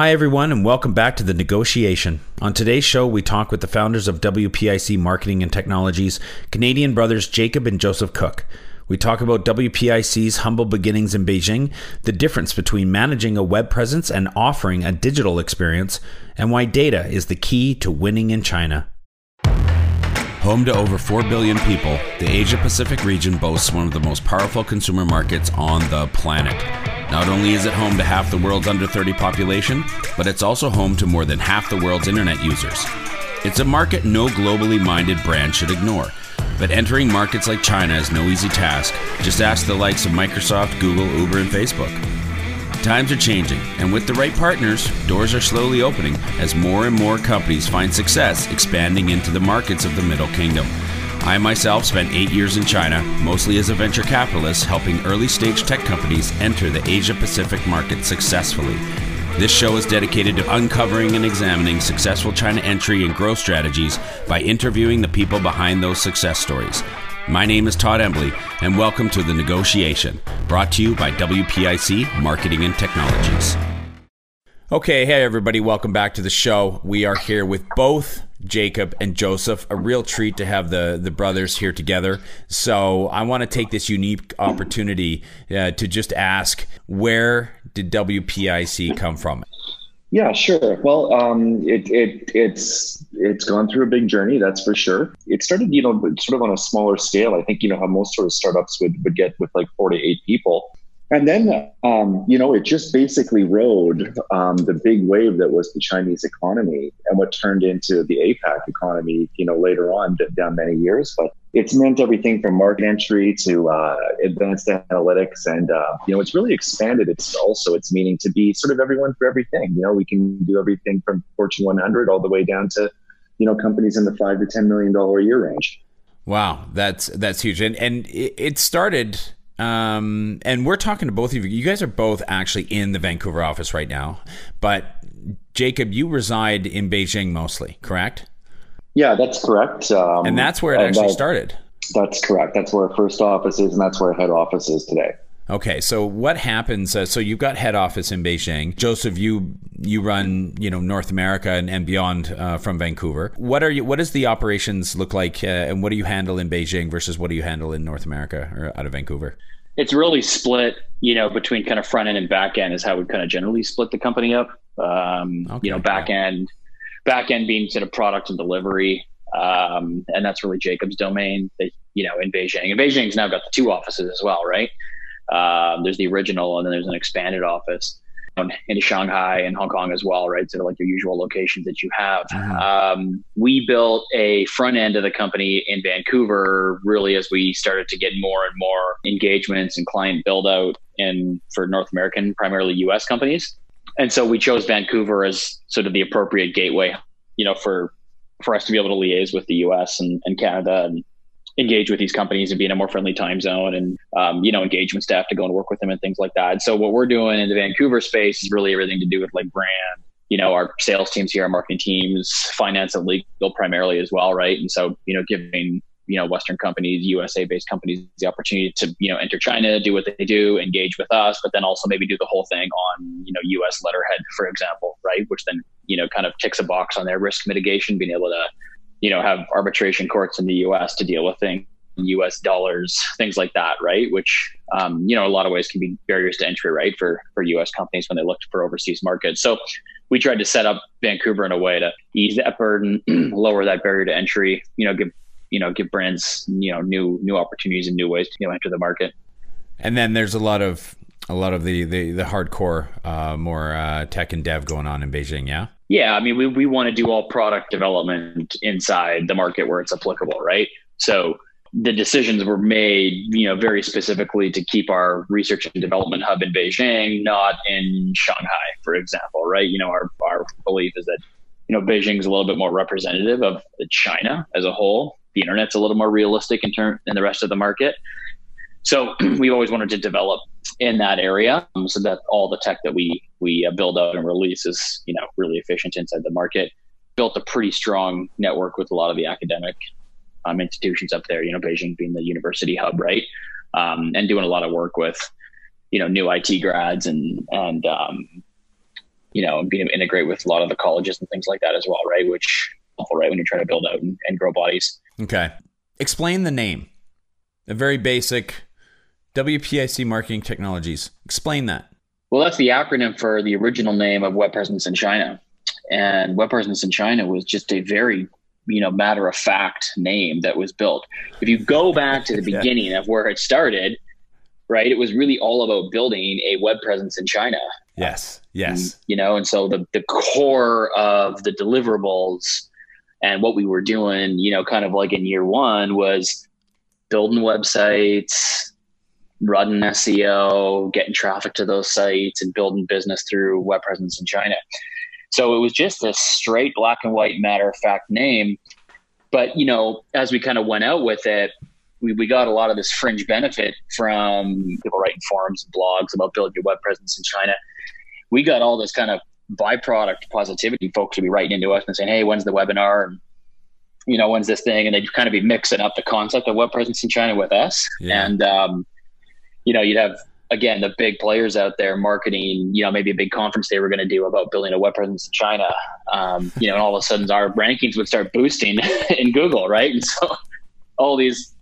Hi, everyone, and welcome back to The Negotiation. On today's show, we talk with the founders of WPIC Marketing and Technologies, Canadian brothers Jacob and Joseph Cooke. We talk about WPIC's humble beginnings in Beijing, the difference between managing a web presence and offering a digital experience, and why data is the key to winning in China. Home to over 4 billion people, the Asia Pacific region boasts one of the most powerful consumer markets on the planet. Not only is it home to half the world's under 30 population, but it's also home to more than half the world's internet users. It's a market no globally minded brand should ignore. But entering markets like China is no easy task. Just ask the likes of Microsoft, Google, Uber, and Facebook. Times are changing, and with the right partners, doors are slowly opening as more and more companies find success expanding into the markets of the Middle Kingdom. I myself spent eight years in China, mostly as a venture capitalist, helping early stage tech companies enter the Asia Pacific market successfully. This show is dedicated to uncovering and examining successful China entry and growth strategies by interviewing the people behind those success stories. My name is Todd Embley, and welcome to The Negotiation, brought to you by WPIC Marketing and Technologies. Okay, hey everybody, welcome back to the show. We are here with both Jacob and Joseph. A real treat to have the the brothers here together. So I want to take this unique opportunity uh, to just ask, where did WPIC come from? Yeah, sure. Well, um, it, it it's it's gone through a big journey, that's for sure. It started, you know, sort of on a smaller scale. I think you know how most sort of startups would would get with like four to eight people. And then, um, you know, it just basically rode um, the big wave that was the Chinese economy and what turned into the APAC economy, you know, later on down many years. But it's meant everything from market entry to uh, advanced analytics. And, uh, you know, it's really expanded its also its meaning to be sort of everyone for everything. You know, we can do everything from Fortune 100 all the way down to, you know, companies in the five to $10 million a year range. Wow, that's that's huge. And and it started um, and we're talking to both of you. You guys are both actually in the Vancouver office right now, but Jacob, you reside in Beijing mostly, correct? Yeah, that's correct. Um, and that's where it actually that, started. That's correct. That's where our first office is, and that's where our head office is today. Okay, so what happens? Uh, so you've got head office in Beijing. Joseph, you you run you know North America and, and beyond uh, from Vancouver. What are you? What does the operations look like, uh, and what do you handle in Beijing versus what do you handle in North America or out of Vancouver? It's really split, you know, between kind of front end and back end is how we kind of generally split the company up. Um, okay. You know, back end, back end being sort of product and delivery, um, and that's really Jacob's domain. That you know, in Beijing, and Beijing's now got the two offices as well, right? Um, there's the original, and then there's an expanded office into Shanghai and Hong Kong as well, right? So like your usual locations that you have. Mm-hmm. Um, we built a front end of the company in Vancouver, really as we started to get more and more engagements and client build out in for North American, primarily U.S. companies. And so we chose Vancouver as sort of the appropriate gateway, you know, for for us to be able to liaise with the U.S. and, and Canada and engage with these companies and be in a more friendly time zone and um, you know engagement staff to go and work with them and things like that. So what we're doing in the Vancouver space is really everything to do with like brand. You know, our sales teams here, our marketing teams, finance and legal primarily as well, right? And so you know, giving you know Western companies, USA based companies, the opportunity to you know enter China, do what they do, engage with us, but then also maybe do the whole thing on you know US letterhead, for example, right? Which then you know kind of ticks a box on their risk mitigation, being able to you know, have arbitration courts in the U.S. to deal with things, U.S. dollars, things like that, right? Which, um, you know, a lot of ways can be barriers to entry, right, for for U.S. companies when they look for overseas markets. So we tried to set up Vancouver in a way to ease that burden, lower that barrier to entry, you know, give you know give brands you know new new opportunities and new ways to you know enter the market. And then there's a lot of a lot of the the, the hardcore, uh, more uh, tech and dev going on in Beijing. Yeah. Yeah, I mean, we, we want to do all product development inside the market where it's applicable, right? So the decisions were made, you know, very specifically to keep our research and development hub in Beijing, not in Shanghai, for example, right? You know, our, our belief is that, you know, Beijing is a little bit more representative of China as a whole. The internet's a little more realistic in term in the rest of the market. So we've always wanted to develop in that area um, so that all the tech that we we uh, build out and release is you know really efficient inside the market. Built a pretty strong network with a lot of the academic um, institutions up there. You know, Beijing being the university hub, right? Um, and doing a lot of work with you know new IT grads and and um, you know, being able to integrate with a lot of the colleges and things like that as well, right? Which helpful, right, when you're trying to build out and, and grow bodies. Okay. Explain the name. A very basic WPIC Marketing Technologies. Explain that. Well, that's the acronym for the original name of Web Presence in China. And Web Presence in China was just a very, you know, matter of fact name that was built. If you go back to the beginning yeah. of where it started, right, it was really all about building a web presence in China. Yes. Yes. And, you know, and so the, the core of the deliverables and what we were doing, you know, kind of like in year one was building websites, running SEO, getting traffic to those sites, and building business through web presence in China. So it was just a straight black and white matter of fact name. But, you know, as we kind of went out with it, we, we got a lot of this fringe benefit from people writing forums and blogs about building your web presence in China. We got all this kind of byproduct positivity. Folks would be writing into us and saying, "Hey, when's the webinar?" And you know, when's this thing? And they'd kind of be mixing up the concept of web presence in China with us. Yeah. And um, you know, you'd have again the big players out there marketing. You know, maybe a big conference they were going to do about building a web presence in China. Um, you know, and all of a sudden our rankings would start boosting in Google, right? And so all these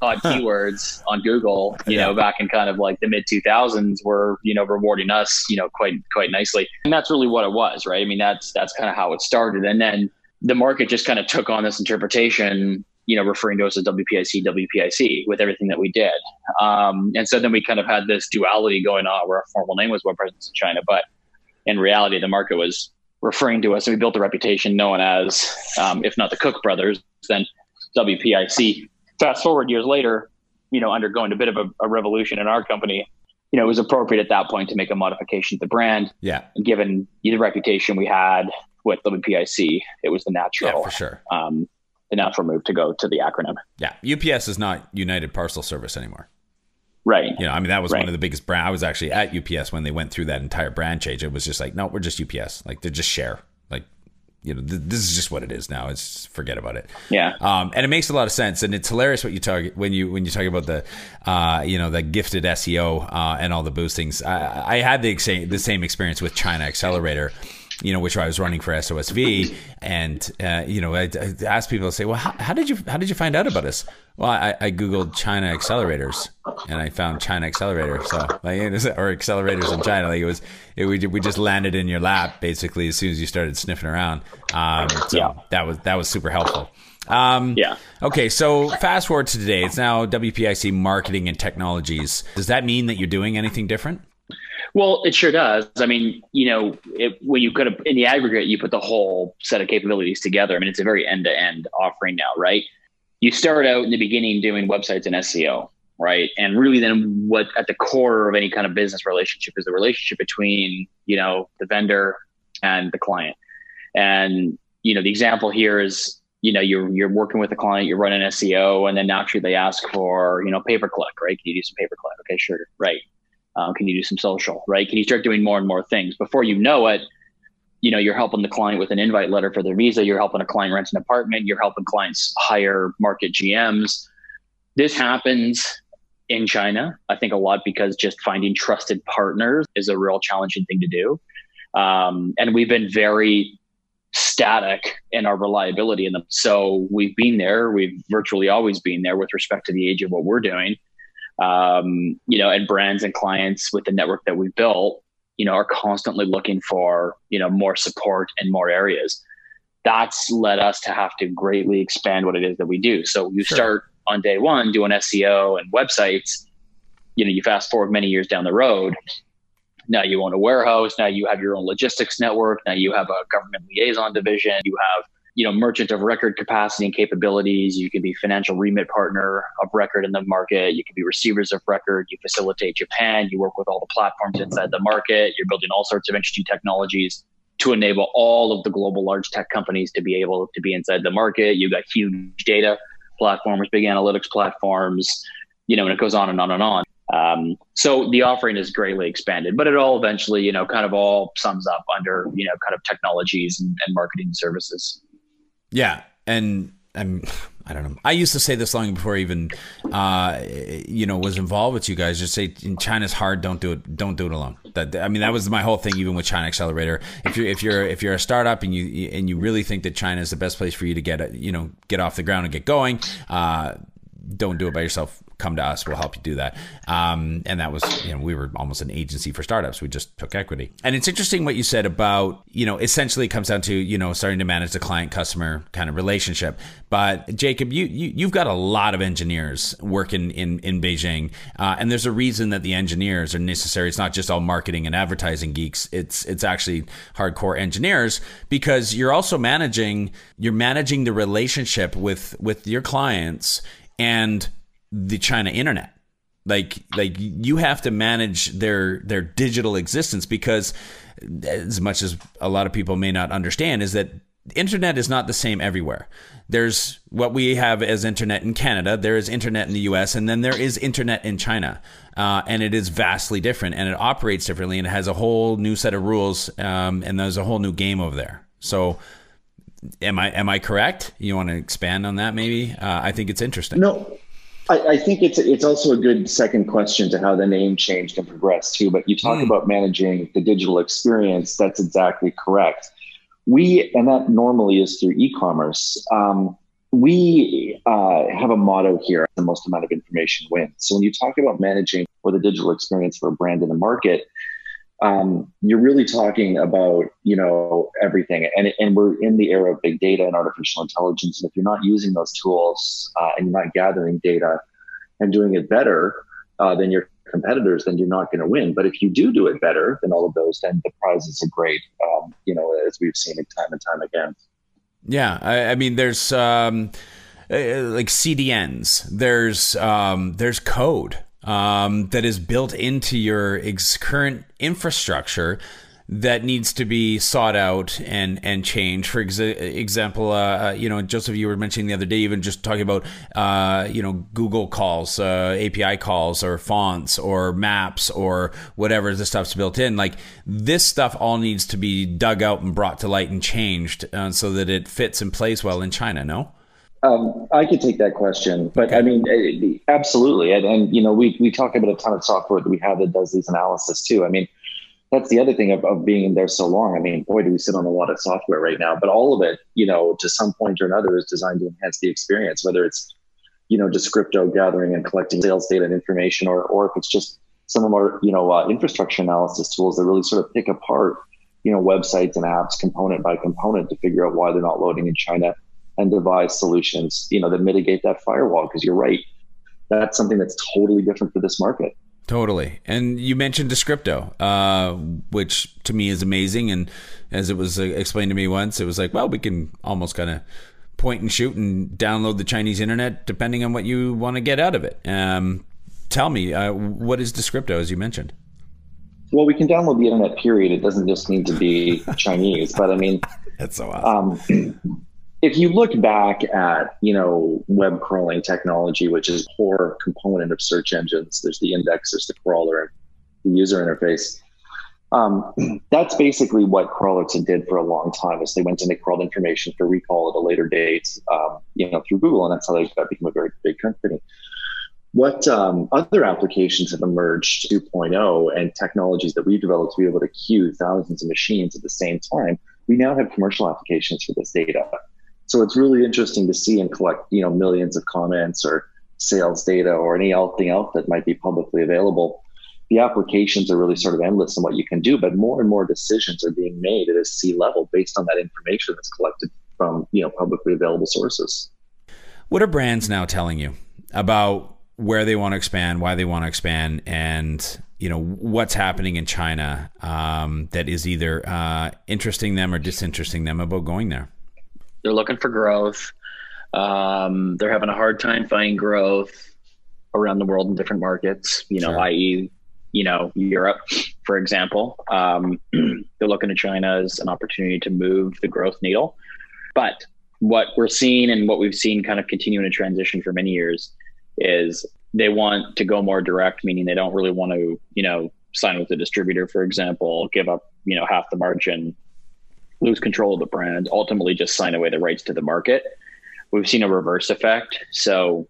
odd keywords on Google, you yeah. know, back in kind of like the mid 2000s were, you know, rewarding us, you know, quite, quite nicely. And that's really what it was, right? I mean, that's, that's kind of how it started. And then the market just kind of took on this interpretation, you know, referring to us as WPIC, WPIC with everything that we did. Um, and so then we kind of had this duality going on where our formal name was Web Presence in China, but in reality, the market was referring to us and we built a reputation known as, um, if not the Cooke brothers, then WPIC fast forward years later, you know, undergoing a bit of a, a, revolution in our company, you know, it was appropriate at that point to make a modification to the brand. Yeah. And given the reputation we had with WPIC, it was the natural, yeah, for sure. Um, the natural move to go to the acronym. Yeah. UPS is not United Parcel Service anymore. Right. You know, I mean, that was right. one of the biggest brand. I was actually at UPS when they went through that entire brand change. It was just like, no, we're just UPS. Like they're just share Like, you know, th- this is just what it is now. It's forget about it. Yeah. Um, and it makes a lot of sense, and it's hilarious what you talk when you when you talk about the, uh, you know, the gifted SEO uh, and all the boostings. I, I had the same the same experience with China Accelerator you know, which I was running for SOSV, and uh, you know, I, I asked people to say, "Well, how, how, did you how did you find out about us?" Well, I, I googled China accelerators, and I found China accelerator. So, like, or accelerators in China, like it was, it, we we just landed in your lap basically as soon as you started sniffing around. Um, so yeah. that was that was super helpful. Um, yeah. Okay, so fast forward to today. It's now WPIC Marketing and Technologies. Does that mean that you're doing anything different? Well, it sure does. I mean, you know, it, when you could in the aggregate, you put the whole set of capabilities together. I mean, it's a very end to end offering now, right? You start out in the beginning doing websites and SEO, right? And really, then what at the core of any kind of business relationship is the relationship between you know the vendor and the client. And you know, the example here is you know you're you're working with a client, you're running SEO, and then naturally they ask for you know pay per click, right? Can you do some pay per click? Okay, sure, right. Um, can you do some social, right? Can you start doing more and more things before you know it? You know, you're helping the client with an invite letter for their visa. You're helping a client rent an apartment. You're helping clients hire market GMs. This happens in China, I think a lot because just finding trusted partners is a real challenging thing to do. Um, and we've been very static in our reliability in them. So we've been there. We've virtually always been there with respect to the age of what we're doing um, you know, and brands and clients with the network that we've built, you know, are constantly looking for, you know, more support in more areas. That's led us to have to greatly expand what it is that we do. So you sure. start on day one doing SEO and websites, you know, you fast forward many years down the road. Now you own a warehouse. Now you have your own logistics network. Now you have a government liaison division. You have you know, merchant of record capacity and capabilities. You can be financial remit partner of record in the market. You can be receivers of record. You facilitate Japan. You work with all the platforms inside the market. You're building all sorts of interesting technologies to enable all of the global large tech companies to be able to be inside the market. You've got huge data platforms, big analytics platforms, you know, and it goes on and on and on. Um, so the offering is greatly expanded, but it all eventually, you know, kind of all sums up under, you know, kind of technologies and, and marketing services. Yeah, and I'm I don't know. I used to say this long before I even, uh, you know, was involved with you guys. Just say in China's hard. Don't do it. Don't do it alone. That I mean, that was my whole thing. Even with China Accelerator, if you're if you're if you're a startup and you and you really think that China is the best place for you to get you know get off the ground and get going, uh, don't do it by yourself come to us. We'll help you do that. Um, and that was, you know, we were almost an agency for startups. We just took equity. And it's interesting what you said about, you know, essentially it comes down to, you know, starting to manage the client customer kind of relationship. But Jacob, you, you have got a lot of engineers working in in Beijing, uh, and there's a reason that the engineers are necessary. It's not just all marketing and advertising geeks. It's it's actually hardcore engineers because you're also managing you're managing the relationship with with your clients and the China internet. Like like you have to manage their their digital existence because as much as a lot of people may not understand is that internet is not the same everywhere. There's what we have as internet in Canada, there is internet in the US, and then there is internet in China. Uh, and it is vastly different and it operates differently and it has a whole new set of rules um, and there's a whole new game over there. So am I am I correct? You want to expand on that maybe? Uh, I think it's interesting. No, I, I, think it's it's also a good second question to how the name changed and progressed too. But you talk mm. about managing the digital experience. That's exactly correct. We and that normally is through e-commerce. Um, we uh, have a motto here: the most amount of information wins. So when you talk about managing for the digital experience for a brand in the market, um, you're really talking about you know everything. And, and we're in the era of big data and artificial intelligence. And if you're not using those tools uh, and you're not gathering data and doing it better uh, than your competitors then you're not going to win. But if you do do it better than all of those then the prizes are great um, you know as we've seen it time and time again. Yeah i, I mean there's um, uh, like cdns there's um, there's code um, that is built into your ex- current infrastructure that needs to be sought out and and changed. For exa- example, uh, uh, you know, Joseph, you were mentioning the other day, even just talking about uh, you know Google calls, uh, API calls, or fonts, or maps, or whatever the stuff's built in. Like this stuff all needs to be dug out and brought to light and changed uh, so that it fits and plays well in China. No. Um, I could take that question, but okay. I mean, eh, absolutely. And, and, you know, we, we talk about a ton of software that we have that does these analysis too. I mean, that's the other thing of, of being in there so long. I mean, boy, do we sit on a lot of software right now, but all of it, you know, to some point or another is designed to enhance the experience, whether it's, you know, just crypto gathering and collecting sales data and information, or, or if it's just some of our, you know, uh, infrastructure analysis tools that really sort of pick apart, you know, websites and apps component by component to figure out why they're not loading in China and devise solutions, you know, that mitigate that firewall. Because you're right, that's something that's totally different for this market. Totally. And you mentioned Discripto, uh, which to me is amazing. And as it was uh, explained to me once, it was like, well, we can almost kind of point and shoot and download the Chinese internet depending on what you want to get out of it. Um, tell me, uh, what is Discripto, as you mentioned? Well, we can download the internet, period. It doesn't just need to be Chinese. But I mean, that's so awesome. Um, if you look back at you know web crawling technology which is a core component of search engines there's the index there's the crawler and the user interface um, that's basically what crawlers did for a long time is they went and they crawled information for recall at a later date um, you know through google and that's how they became a very big company. What um, other applications have emerged 2.0 and technologies that we've developed to be able to queue thousands of machines at the same time we now have commercial applications for this data so it's really interesting to see and collect, you know, millions of comments or sales data or anything else that might be publicly available. The applications are really sort of endless in what you can do, but more and more decisions are being made at a C level based on that information that's collected from, you know, publicly available sources. What are brands now telling you about where they want to expand, why they want to expand, and you know what's happening in China um, that is either uh, interesting them or disinteresting them about going there? They're looking for growth. Um, they're having a hard time finding growth around the world in different markets. You know, sure. i.e., you know, Europe, for example. Um, they're looking to China as an opportunity to move the growth needle. But what we're seeing and what we've seen kind of continuing to transition for many years is they want to go more direct, meaning they don't really want to, you know, sign with a distributor, for example, give up, you know, half the margin lose control of the brand, ultimately just sign away the rights to the market. we've seen a reverse effect. So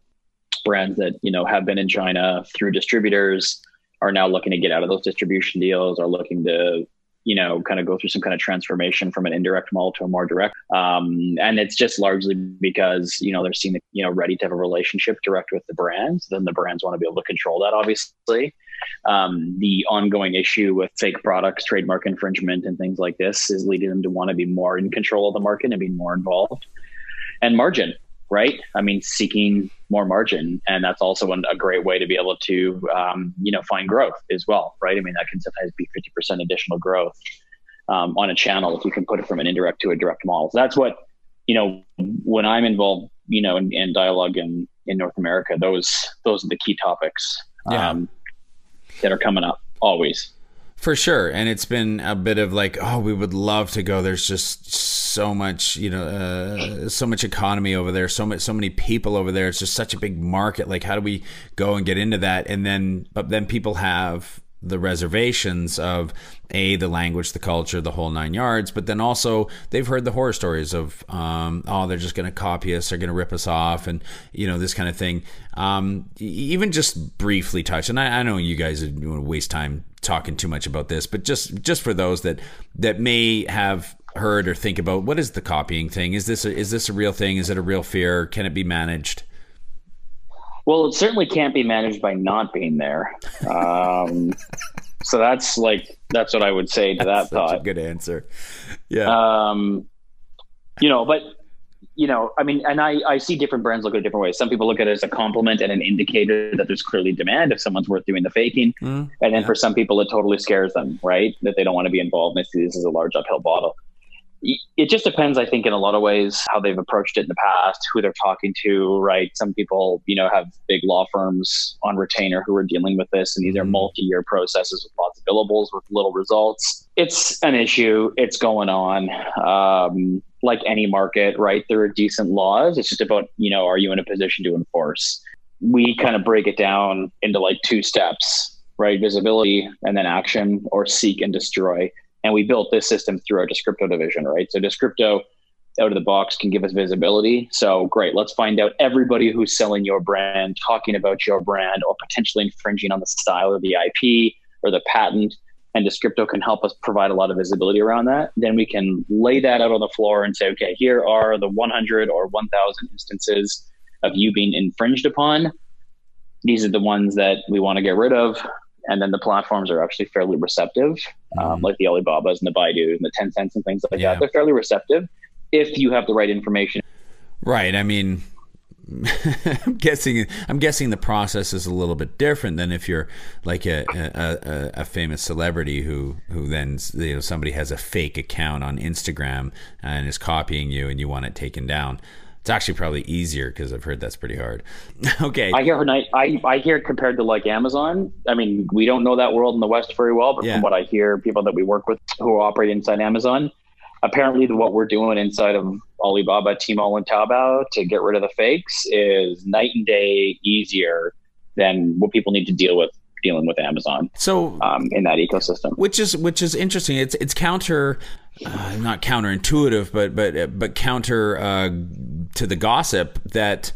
brands that you know have been in China through distributors are now looking to get out of those distribution deals, are looking to you know kind of go through some kind of transformation from an indirect model to a more direct. Um, and it's just largely because you know they're seeing you know ready to have a relationship direct with the brands. Then the brands want to be able to control that, obviously. Um, the ongoing issue with fake products, trademark infringement, and things like this is leading them to want to be more in control of the market and be more involved. And margin, right? I mean, seeking more margin, and that's also a great way to be able to, um, you know, find growth as well, right? I mean, that can sometimes be fifty percent additional growth um, on a channel if you can put it from an indirect to a direct model. So that's what, you know, when I'm involved, you know, in, in dialogue in in North America, those those are the key topics yeah. um, that are coming up always. For sure. And it's been a bit of like, oh, we would love to go. There's just so much, you know, uh, so much economy over there, so much, so many people over there. It's just such a big market. Like, how do we go and get into that? And then, but then people have the reservations of a the language the culture the whole nine yards but then also they've heard the horror stories of um, oh they're just going to copy us they're going to rip us off and you know this kind of thing. Um, even just briefly touch and I, I know you guys want to waste time talking too much about this but just just for those that that may have heard or think about what is the copying thing? Is this a, is this a real thing? Is it a real fear? Can it be managed well, it certainly can't be managed by not being there. Um, so that's like that's what I would say to that's that thought. good answer. Yeah. Um, you know, but you know, I mean, and I I see different brands look at it different ways. Some people look at it as a compliment and an indicator that there's clearly demand if someone's worth doing the faking, mm, and then yeah. for some people it totally scares them, right? That they don't want to be involved. And they see this as a large uphill battle it just depends i think in a lot of ways how they've approached it in the past who they're talking to right? Some people you know have big law firms on retainer who are dealing with this and these are multi-year processes with lots of billables with little results. It's an issue. It's going on. Um, like any market right there are decent laws. It's just about you know are you in a position to enforce? We kind of break it down into like two steps right? Visibility and then action or seek and destroy and we built this system through our Discripto division, right? So Discripto out of the box can give us visibility. So great, let's find out everybody who's selling your brand, talking about your brand, or potentially infringing on the style or the IP or the patent. And Discripto can help us provide a lot of visibility around that. Then we can lay that out on the floor and say, okay, here are the 100 or 1,000 instances of you being infringed upon. These are the ones that we want to get rid of and then the platforms are actually fairly receptive, um, mm-hmm. like the Alibabas and the Baidu and the Tencents and things like yeah. that. They're fairly receptive if you have the right information. Right. I mean, I'm guessing I'm guessing the process is a little bit different than if you're like a, a, a, famous celebrity who who then you know somebody has a fake account on Instagram and is copying you and you want it taken down. It's actually probably easier because I've heard that's pretty hard. okay. I hear I I hear compared to like Amazon. I mean, we don't know that world in the West very well, but yeah. from what I hear, people that we work with who operate inside Amazon, apparently what we're doing inside of Alibaba, Tmall, and Taobao to get rid of the fakes is night and day easier than what people need to deal with dealing with Amazon. So um, in that ecosystem, which is which is interesting. It's it's counter, uh, not counterintuitive, but but but counter uh, to the gossip that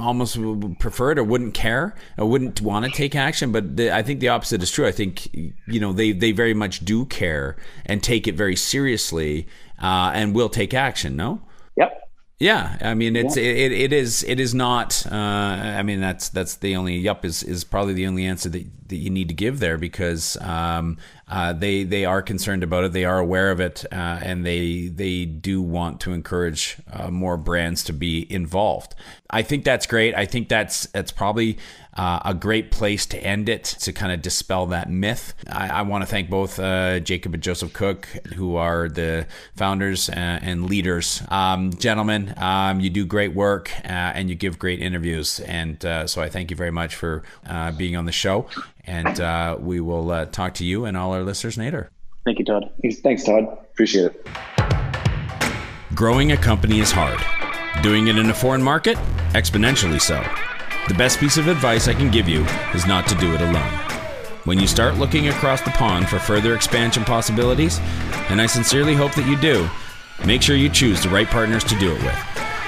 almost preferred or wouldn't care or wouldn't want to take action. But the, I think the opposite is true. I think you know they they very much do care and take it very seriously uh, and will take action. No. Yep. Yeah, I mean it's yeah. it, it is it is not. Uh, I mean that's that's the only yup is is probably the only answer that, that you need to give there because um, uh, they they are concerned about it, they are aware of it, uh, and they they do want to encourage uh, more brands to be involved. I think that's great. I think that's that's probably uh, a great place to end it to kind of dispel that myth. I, I want to thank both uh, Jacob and Joseph Cooke, who are the founders and, and leaders. Um, gentlemen, um, you do great work and you give great interviews. And so I thank you very much for being on the show. And uh, we will talk to you and all our listeners later. Thank you, Todd. Thanks, Todd. Appreciate it. Growing a company is hard. Doing it in a foreign market? Exponentially so. The best piece of advice I can give you is not to do it alone. When you start looking across the pond for further expansion possibilities, and I sincerely hope that you do, make sure you choose the right partners to do it with.